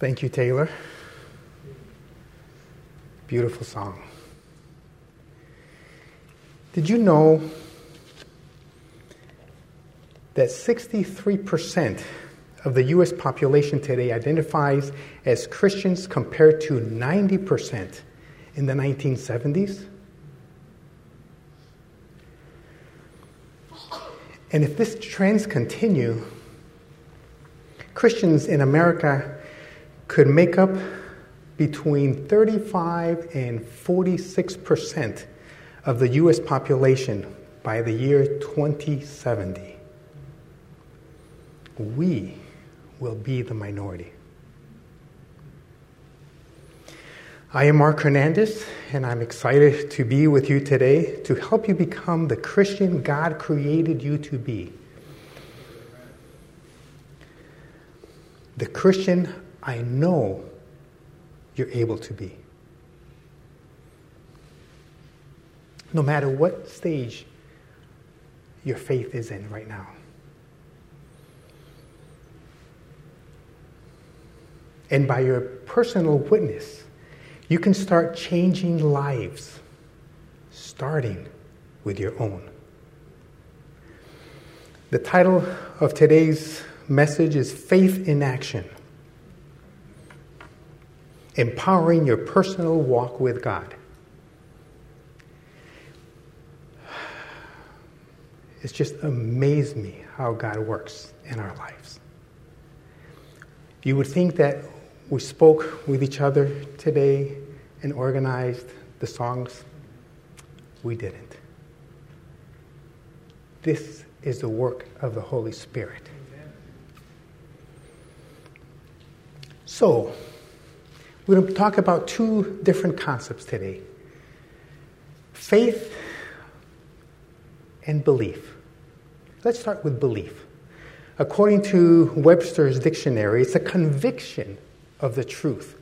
Thank you, Taylor. Beautiful song. Did you know that 63% of the US population today identifies as Christians compared to 90% in the 1970s? And if this trends continue, Christians in America could make up between 35 and 46 percent of the U.S. population by the year 2070. We will be the minority. I am Mark Hernandez, and I'm excited to be with you today to help you become the Christian God created you to be. The Christian I know you're able to be. No matter what stage your faith is in right now. And by your personal witness, you can start changing lives, starting with your own. The title of today's message is Faith in Action Empowering Your Personal Walk with God. It's just amazed me how God works in our lives. You would think that we spoke with each other today and organized the songs. We didn't. This is the work of the Holy Spirit. So, we're going to talk about two different concepts today faith and belief. Let's start with belief. According to Webster's dictionary, it's a conviction of the truth,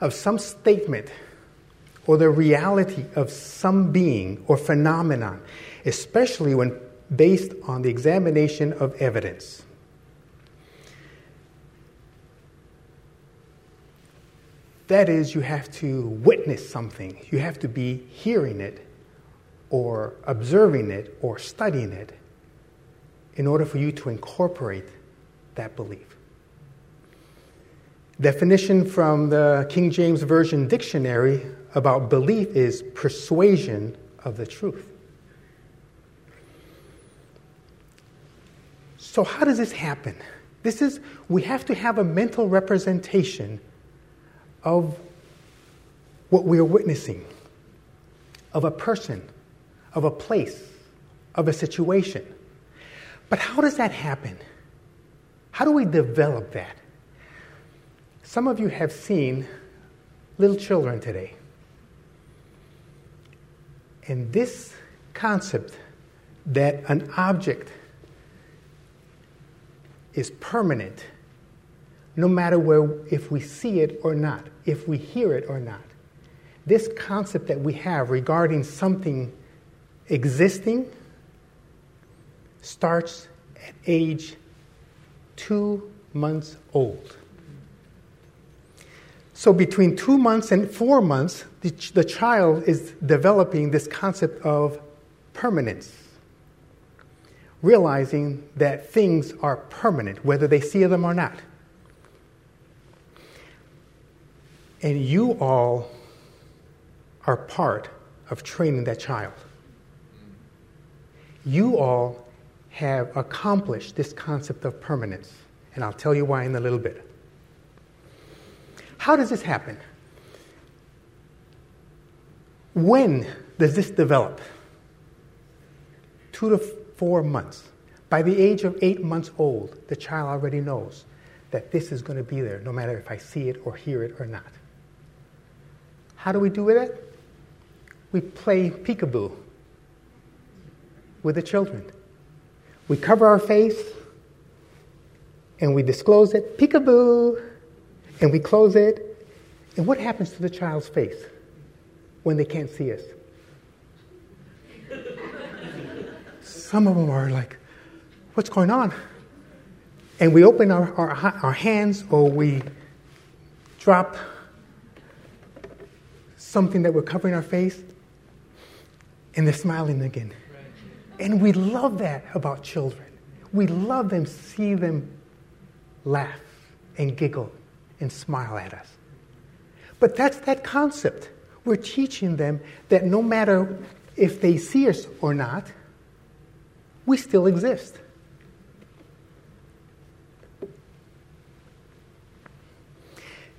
of some statement, or the reality of some being or phenomenon, especially when based on the examination of evidence. That is, you have to witness something. You have to be hearing it, or observing it, or studying it in order for you to incorporate that belief. Definition from the King James Version dictionary about belief is persuasion of the truth. So, how does this happen? This is, we have to have a mental representation of what we are witnessing, of a person, of a place, of a situation. But how does that happen? How do we develop that? Some of you have seen little children today. And this concept that an object is permanent no matter where if we see it or not, if we hear it or not. This concept that we have regarding something existing starts at age two months old. So, between two months and four months, the, ch- the child is developing this concept of permanence, realizing that things are permanent, whether they see them or not. And you all are part of training that child. You all have accomplished this concept of permanence, and I'll tell you why in a little bit. How does this happen? When does this develop? Two to four months. By the age of eight months old, the child already knows that this is going to be there, no matter if I see it or hear it or not. How do we do with it? We play peekaboo with the children. We cover our face and we disclose it, peekaboo and we close it. And what happens to the child's face when they can't see us? Some of them are like, What's going on? and we open our, our, our hands or we drop something that we're covering our face, and they're smiling again. And we love that about children. We love them, see them laugh and giggle and smile at us. But that's that concept. We're teaching them that no matter if they see us or not, we still exist.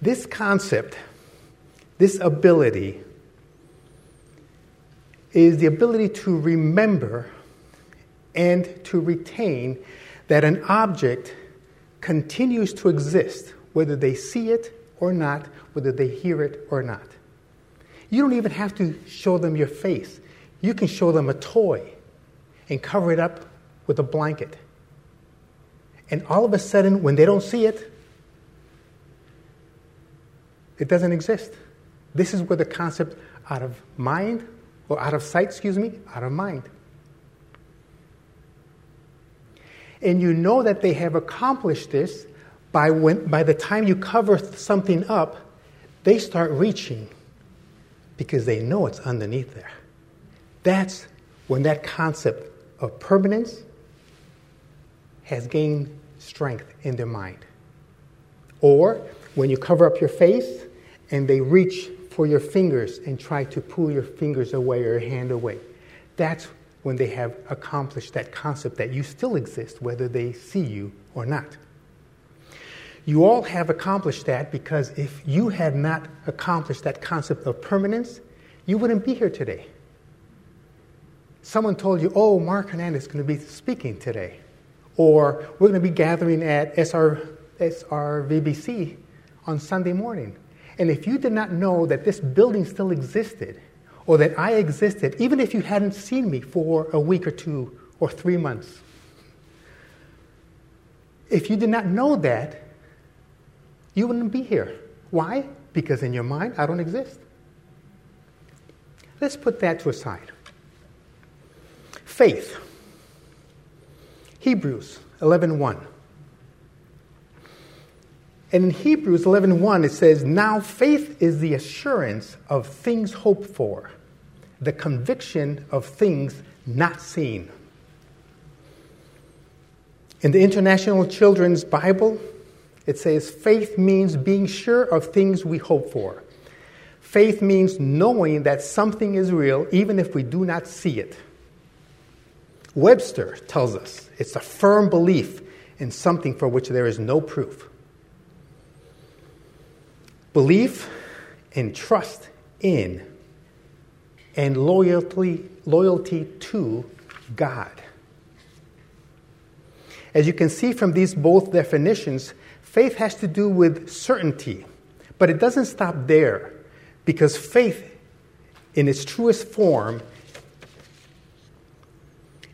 This concept, this ability, is the ability to remember and to retain that an object continues to exist, whether they see it or not, whether they hear it or not. You don't even have to show them your face. You can show them a toy and cover it up with a blanket. And all of a sudden, when they don't see it, it doesn't exist. This is where the concept out of mind, or out of sight, excuse me, out of mind. And you know that they have accomplished this by, when, by the time you cover something up, they start reaching because they know it's underneath there. That's when that concept of permanence has gained strength in their mind. Or when you cover up your face and they reach for your fingers and try to pull your fingers away or your hand away. That's when they have accomplished that concept that you still exist, whether they see you or not. You all have accomplished that because if you had not accomplished that concept of permanence, you wouldn't be here today. Someone told you, oh, Mark Hernandez is going to be speaking today. Or we're going to be gathering at SR, SRVBC on Sunday morning. And if you did not know that this building still existed, or that I existed, even if you hadn't seen me for a week or two or three months. If you did not know that, you wouldn't be here. Why? Because in your mind, I don't exist. Let's put that to a side. Faith. Hebrews 11:1. And in Hebrews 11:1 it says, "Now faith is the assurance of things hoped for, the conviction of things not seen. In the International Children's Bible, it says faith means being sure of things we hope for. Faith means knowing that something is real even if we do not see it. Webster tells us it's a firm belief in something for which there is no proof. Belief and trust in and loyalty, loyalty to God. As you can see from these both definitions, faith has to do with certainty, but it doesn't stop there because faith, in its truest form,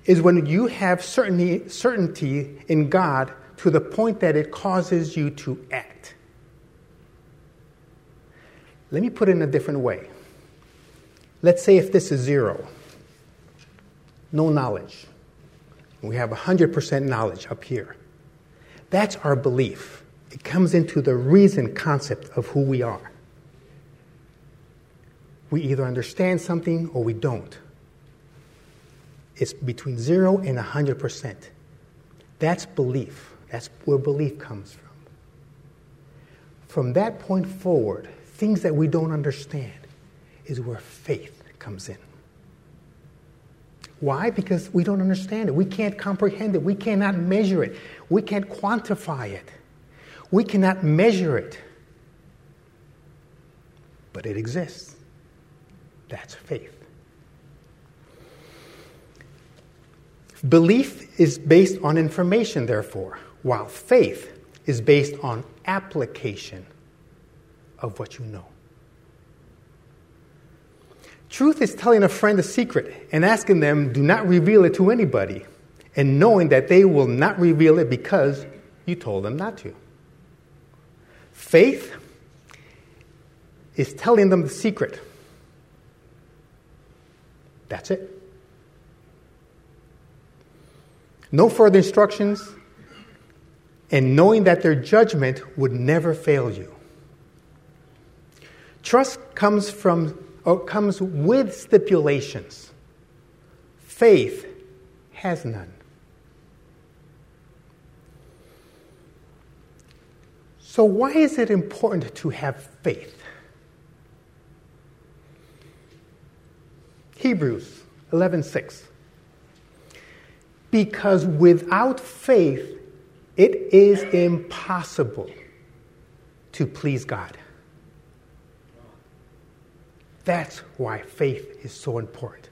is when you have certainty, certainty in God to the point that it causes you to act. Let me put it in a different way. Let's say if this is zero, no knowledge, we have 100% knowledge up here. That's our belief. It comes into the reason concept of who we are. We either understand something or we don't. It's between zero and 100%. That's belief. That's where belief comes from. From that point forward, things that we don't understand, is where faith comes in. Why? Because we don't understand it. We can't comprehend it. We cannot measure it. We can't quantify it. We cannot measure it. But it exists. That's faith. Belief is based on information, therefore, while faith is based on application of what you know. Truth is telling a friend a secret and asking them, do not reveal it to anybody, and knowing that they will not reveal it because you told them not to. Faith is telling them the secret. That's it. No further instructions, and knowing that their judgment would never fail you. Trust comes from or comes with stipulations. Faith has none. So why is it important to have faith? Hebrews 11:6 Because without faith it is impossible to please God. That's why faith is so important.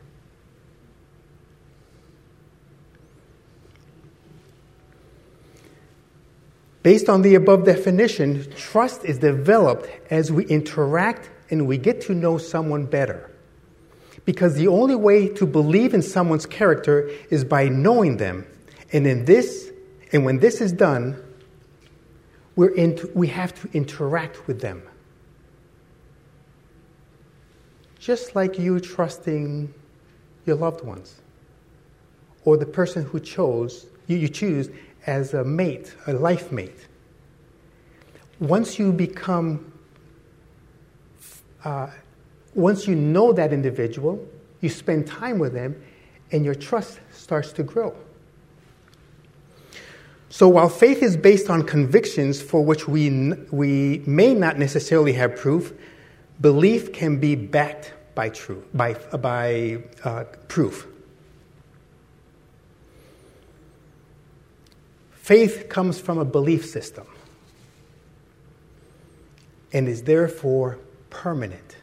Based on the above definition, trust is developed as we interact and we get to know someone better. Because the only way to believe in someone's character is by knowing them. And in this, and when this is done, we're in, we have to interact with them. Just like you trusting your loved ones or the person who chose you, you choose as a mate, a life mate. Once you become uh, once you know that individual, you spend time with them, and your trust starts to grow. So while faith is based on convictions for which we, we may not necessarily have proof, belief can be backed by, truth, by, by uh, proof. Faith comes from a belief system and is therefore permanent.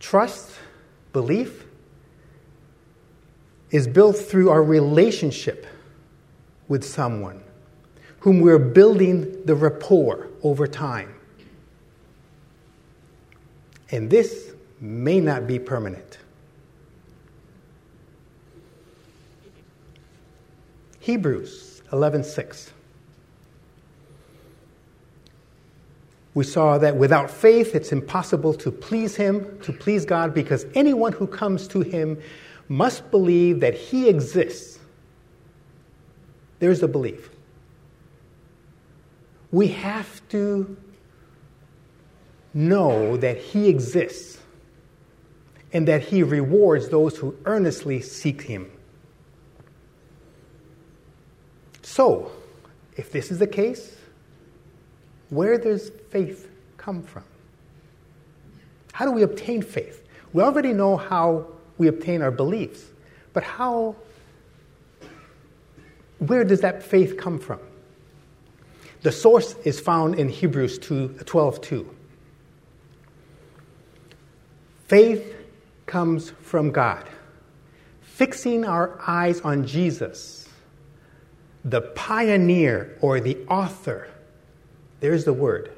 Trust, belief, is built through our relationship with someone whom we're building the rapport over time. And this may not be permanent. Hebrews 11:6 We saw that without faith, it's impossible to please Him, to please God, because anyone who comes to Him must believe that He exists. There's a belief. We have to know that He exists and that He rewards those who earnestly seek Him. So, if this is the case, where does faith come from? How do we obtain faith? We already know how we obtain our beliefs, but how, where does that faith come from? The source is found in Hebrews 2, 12 2. Faith comes from God. Fixing our eyes on Jesus, the pioneer or the author there's the word.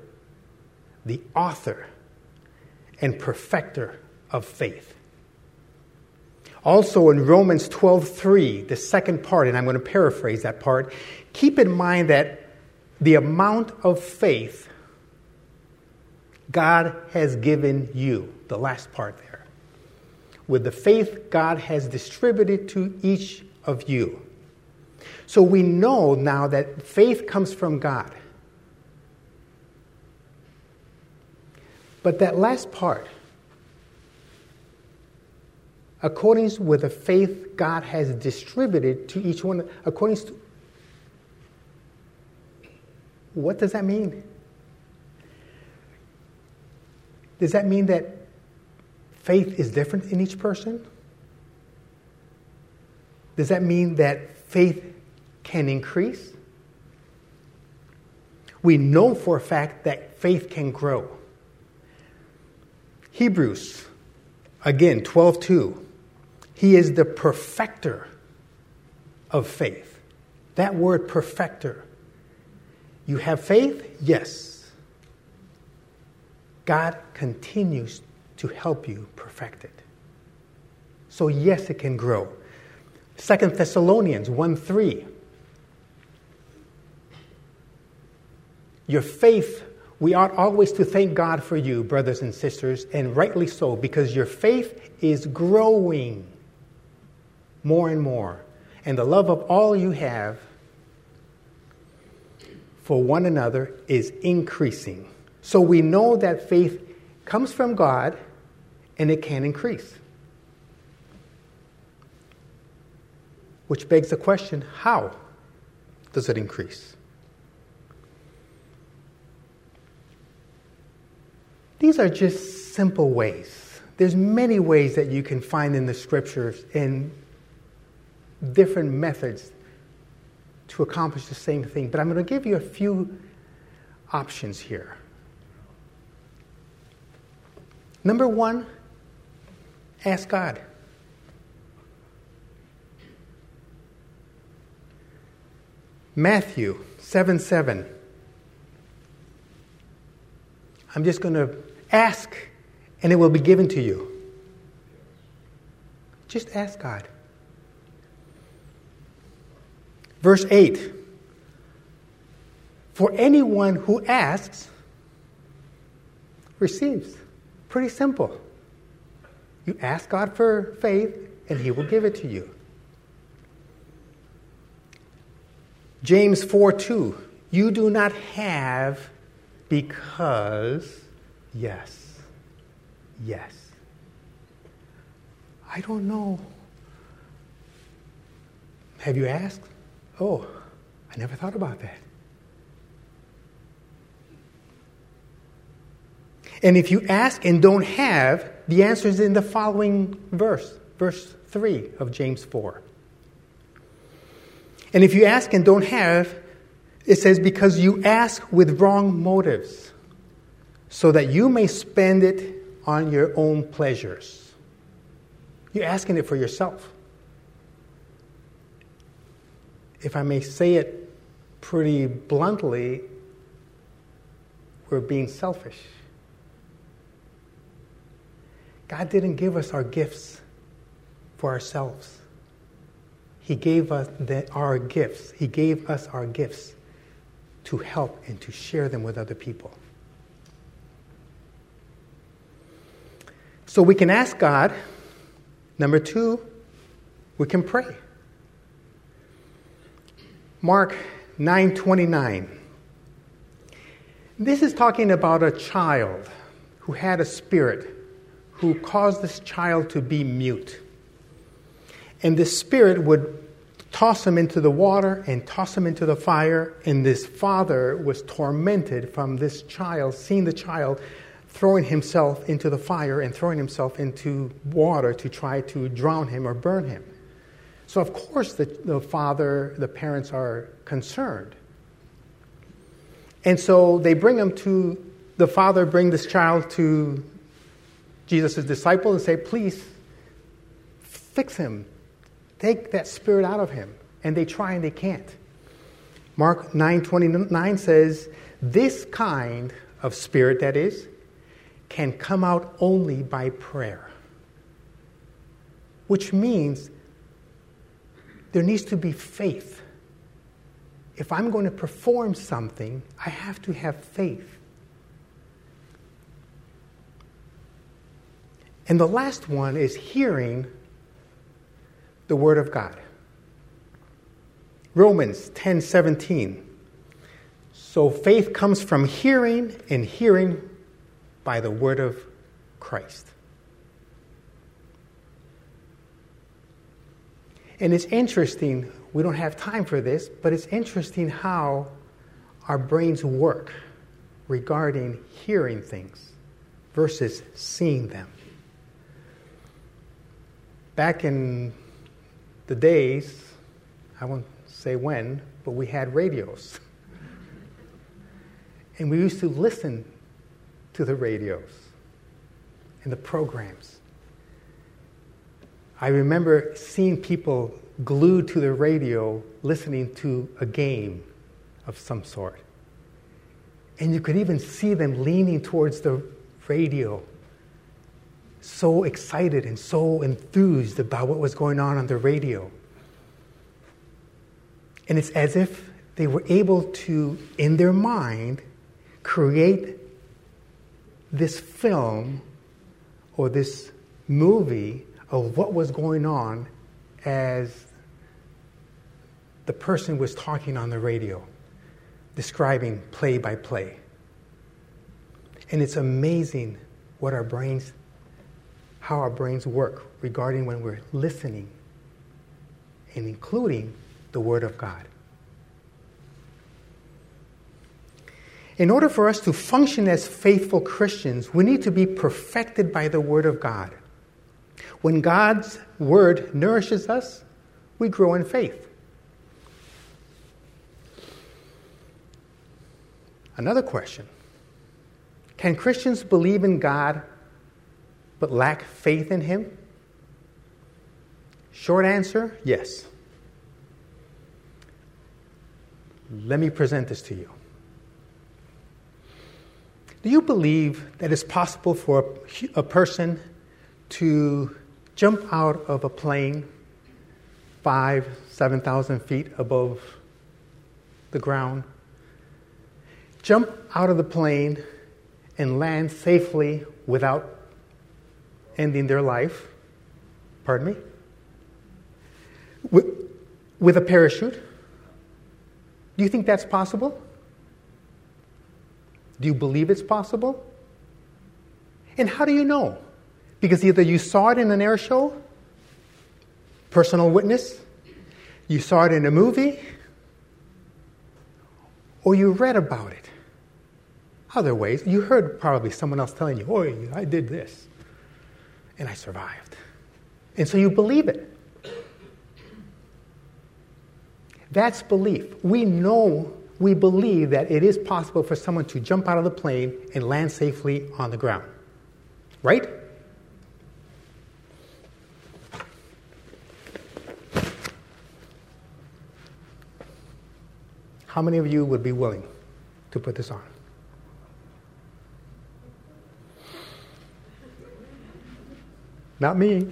The author and perfecter of faith. Also in Romans 12:3, the second part, and I'm going to paraphrase that part, keep in mind that the amount of faith God has given you, the last part there. With the faith God has distributed to each of you. So we know now that faith comes from God. But that last part, according with the faith God has distributed to each one, according to what does that mean? Does that mean that faith is different in each person? Does that mean that faith can increase? We know for a fact that faith can grow. Hebrews, again, 12 2. He is the perfecter of faith. That word perfecter. You have faith? Yes. God continues to help you perfect it. So, yes, it can grow. Second Thessalonians 1 3. Your faith we ought always to thank God for you, brothers and sisters, and rightly so, because your faith is growing more and more, and the love of all you have for one another is increasing. So we know that faith comes from God and it can increase. Which begs the question how does it increase? These are just simple ways. There's many ways that you can find in the scriptures in different methods to accomplish the same thing, but I'm going to give you a few options here. Number one, ask God. Matthew 7 7. I'm just going to ask and it will be given to you. Just ask God. Verse 8 For anyone who asks receives. Pretty simple. You ask God for faith, and He will give it to you. James 4 2. You do not have because, yes, yes. I don't know. Have you asked? Oh, I never thought about that. And if you ask and don't have, the answer is in the following verse, verse 3 of James 4. And if you ask and don't have, it says, because you ask with wrong motives, so that you may spend it on your own pleasures. You're asking it for yourself. If I may say it pretty bluntly, we're being selfish. God didn't give us our gifts for ourselves. He gave us the, our gifts. He gave us our gifts to help and to share them with other people. So we can ask God. Number two, we can pray. Mark 9:29. This is talking about a child who had a spirit who caused this child to be mute. And this spirit would toss him into the water and toss him into the fire. And this father was tormented from this child, seeing the child throwing himself into the fire and throwing himself into water to try to drown him or burn him. So, of course, the, the father, the parents are concerned. And so they bring him to, the father bring this child to Jesus' disciples and say, please fix him. Take that spirit out of him. And they try and they can't. Mark 9:29 says, "This kind of spirit that is can come out only by prayer." Which means there needs to be faith. If I'm going to perform something, I have to have faith. And the last one is hearing the Word of God. Romans 10 17. So faith comes from hearing, and hearing by the Word of Christ. And it's interesting, we don't have time for this, but it's interesting how our brains work regarding hearing things versus seeing them back in the days, I won't say when, but we had radios. and we used to listen to the radios and the programs. I remember seeing people glued to the radio listening to a game of some sort. And you could even see them leaning towards the radio so excited and so enthused about what was going on on the radio. And it's as if they were able to, in their mind, create this film or this movie of what was going on as the person was talking on the radio. describing play by play. And it's amazing what our brains, how our brains work regarding when we're listening and including the Word of God. In order for us to function as faithful Christians, we need to be perfected by the Word of God. When God's Word nourishes us, we grow in faith. Another question Can Christians believe in God but lack faith in Him? Short answer yes. Let me present this to you. Do you believe that it's possible for a, person to jump out of a plane five, 7,000 feet above the ground, jump out of the plane, and land safely without ending their life? Pardon me? With, with a parachute? Do you think that's possible? Do you believe it's possible? And how do you know? Because either you saw it in an air show, personal witness, you saw it in a movie, or you read about it. Other ways, you heard probably someone else telling you, oh, I did this, and I survived. And so you believe it. That's belief. We know we believe that it is possible for someone to jump out of the plane and land safely on the ground. Right? How many of you would be willing to put this on? Not me.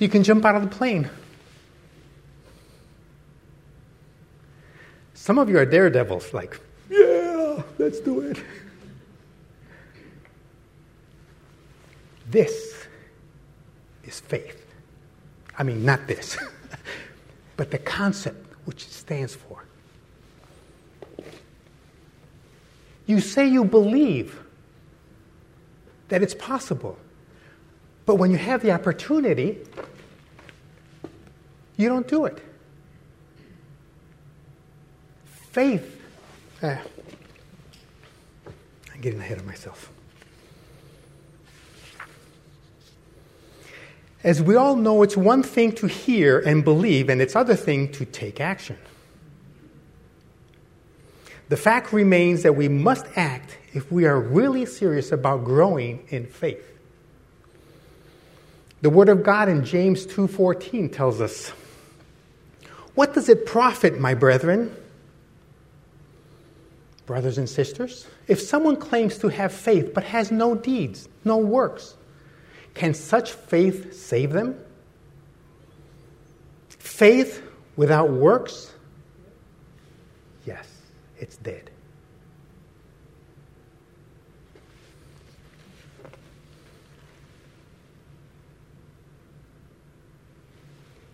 You can jump out of the plane. Some of you are daredevils, like, yeah, let's do it. This is faith. I mean, not this, but the concept which it stands for. You say you believe that it's possible. But when you have the opportunity, you don't do it. Faith. Ah, I'm getting ahead of myself. As we all know, it's one thing to hear and believe, and it's other thing to take action. The fact remains that we must act if we are really serious about growing in faith. The word of God in James 2:14 tells us, "What does it profit, my brethren, brothers and sisters, if someone claims to have faith but has no deeds, no works? Can such faith save them? Faith without works? It's dead."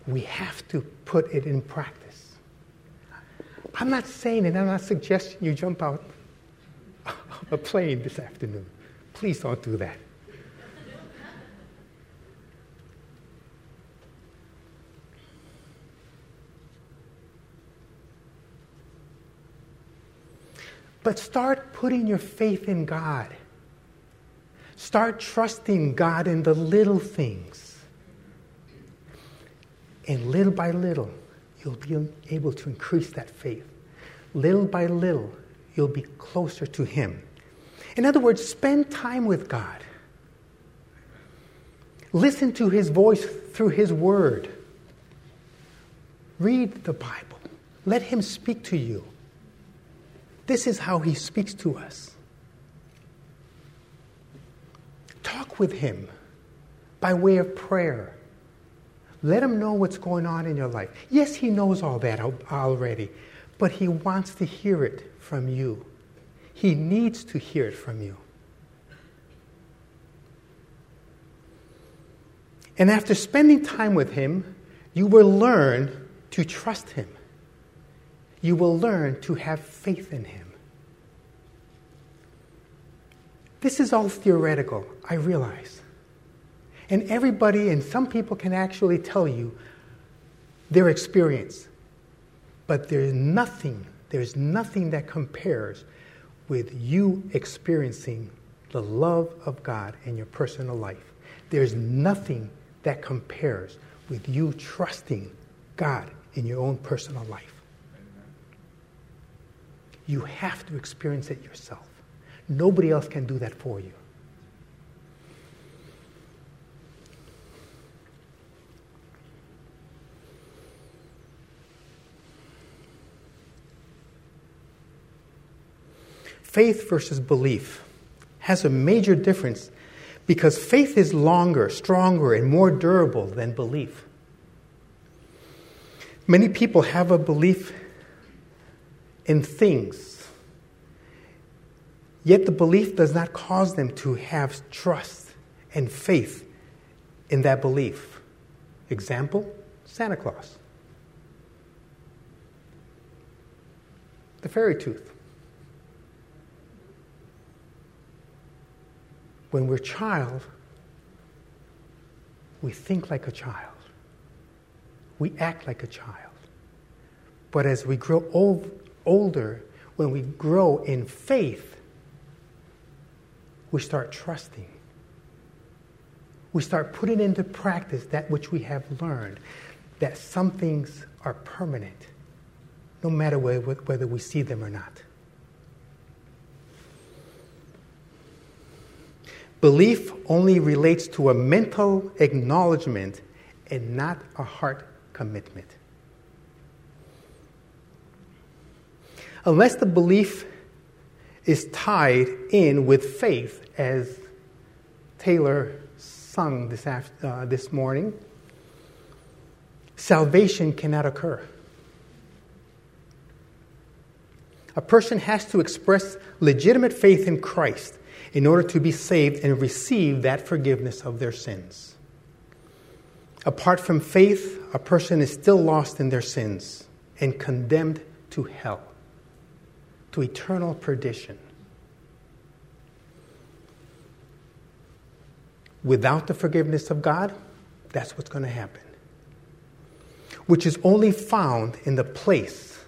we have to put it in practice. I'm not saying and I'm not suggesting you jump out of a plane this afternoon. Please don't do that. But start putting your faith in God. Start trusting God in the little things. And little by little, you'll be able to increase that faith. Little by little, you'll be closer to Him. In other words, spend time with God. Listen to His voice through His Word. Read the Bible. Let Him speak to you. This is how He speaks to us. Talk with Him by way of prayer let him know what's going on in your life. Yes, he knows all that already, but he wants to hear it from you. He needs to hear it from you. And after spending time with him, You will learn to trust Him. You will learn to have faith in Him. This is all theoretical, I realize. And everybody and some people can actually tell you their experience. But there's nothing, there's nothing that compares with you experiencing the love of God in your personal life. There's nothing that compares with you trusting God in your own personal life. You have to experience it yourself. Nobody else can do that for you. Faith versus belief has a major difference because faith is longer, stronger, and more durable than belief. Many people have a belief in things, yet the belief does not cause them to have trust and faith in that belief. Example Santa Claus, the fairy tooth. When we're child, we think like a child. We act like a child. But as we grow old, older, when we grow in faith, we start trusting. We start putting into practice that which we have learned, that some things are permanent, no matter whether we see them or not. Belief only relates to a mental acknowledgement and not a heart commitment. Unless the belief is tied in with faith, as Taylor sung this, after, uh, this morning, salvation cannot occur. A person has to express legitimate faith in Christ in order to be saved and receive that forgiveness of their sins. Apart from faith, a person is still lost in their sins and condemned to hell, to eternal perdition. Without the forgiveness of God, that's what's going to happen, which is only found in the place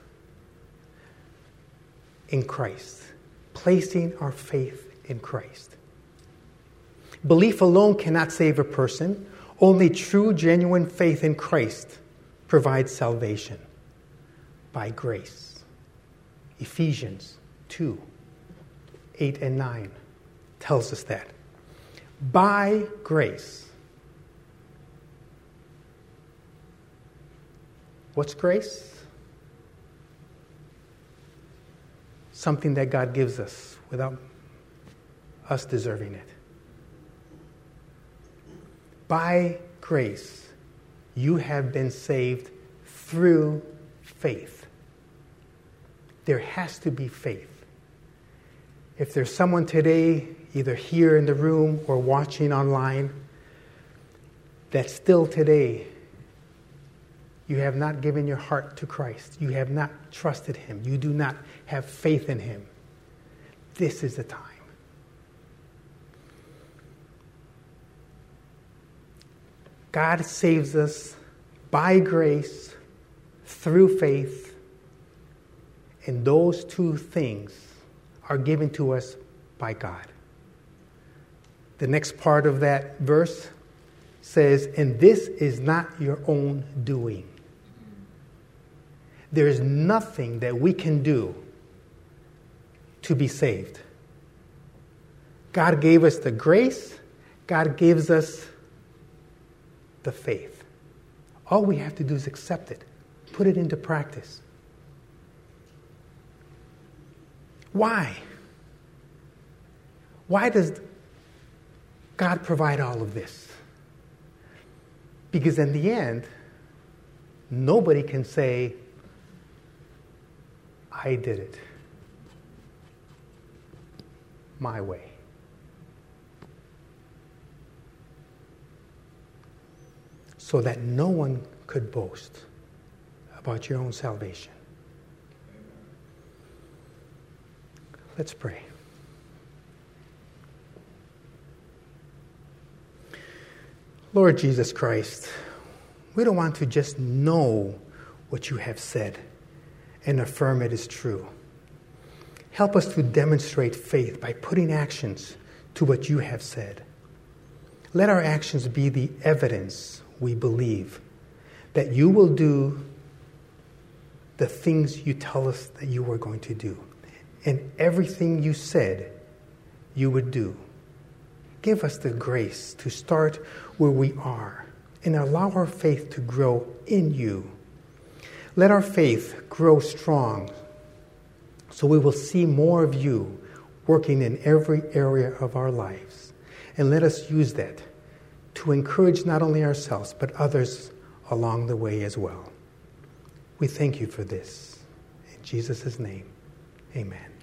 in Christ, placing our faith in Christ. Belief alone cannot save a person. Only true, genuine faith in Christ provides salvation by grace. Ephesians 2 8 and 9 tells us that. By grace. What's grace? Something that God gives us without us deserving it. By grace, you have been saved through faith. There has to be faith. If there's someone today, either here in the room or watching online, that still today you have not given your heart to Christ, you have not trusted Him, you do not have faith in Him, this is the time. God saves us by grace through faith, and those two things are given to us by God. The next part of that verse says, And this is not your own doing. There is nothing that we can do to be saved. God gave us the grace, God gives us the faith. All we have to do is accept it, put it into practice. Why? Why does God provide all of this? Because in the end, nobody can say, I did it my way. so that no one could boast about your own salvation. Let's pray. Lord Jesus Christ, we don't want to just know what you have said and affirm it is true. Help us to demonstrate faith by putting actions to what you have said. Let our actions be the evidence we believe that you will do the things you tell us that you are going to do. And everything you said you would do. Give us the grace to start where we are and allow our faith to grow in you. Let our faith grow strong so we will see more of you working in every area of our lives. And let us use that to encourage not only ourselves, but others along the way as well. We thank you for this. In Jesus' name, amen.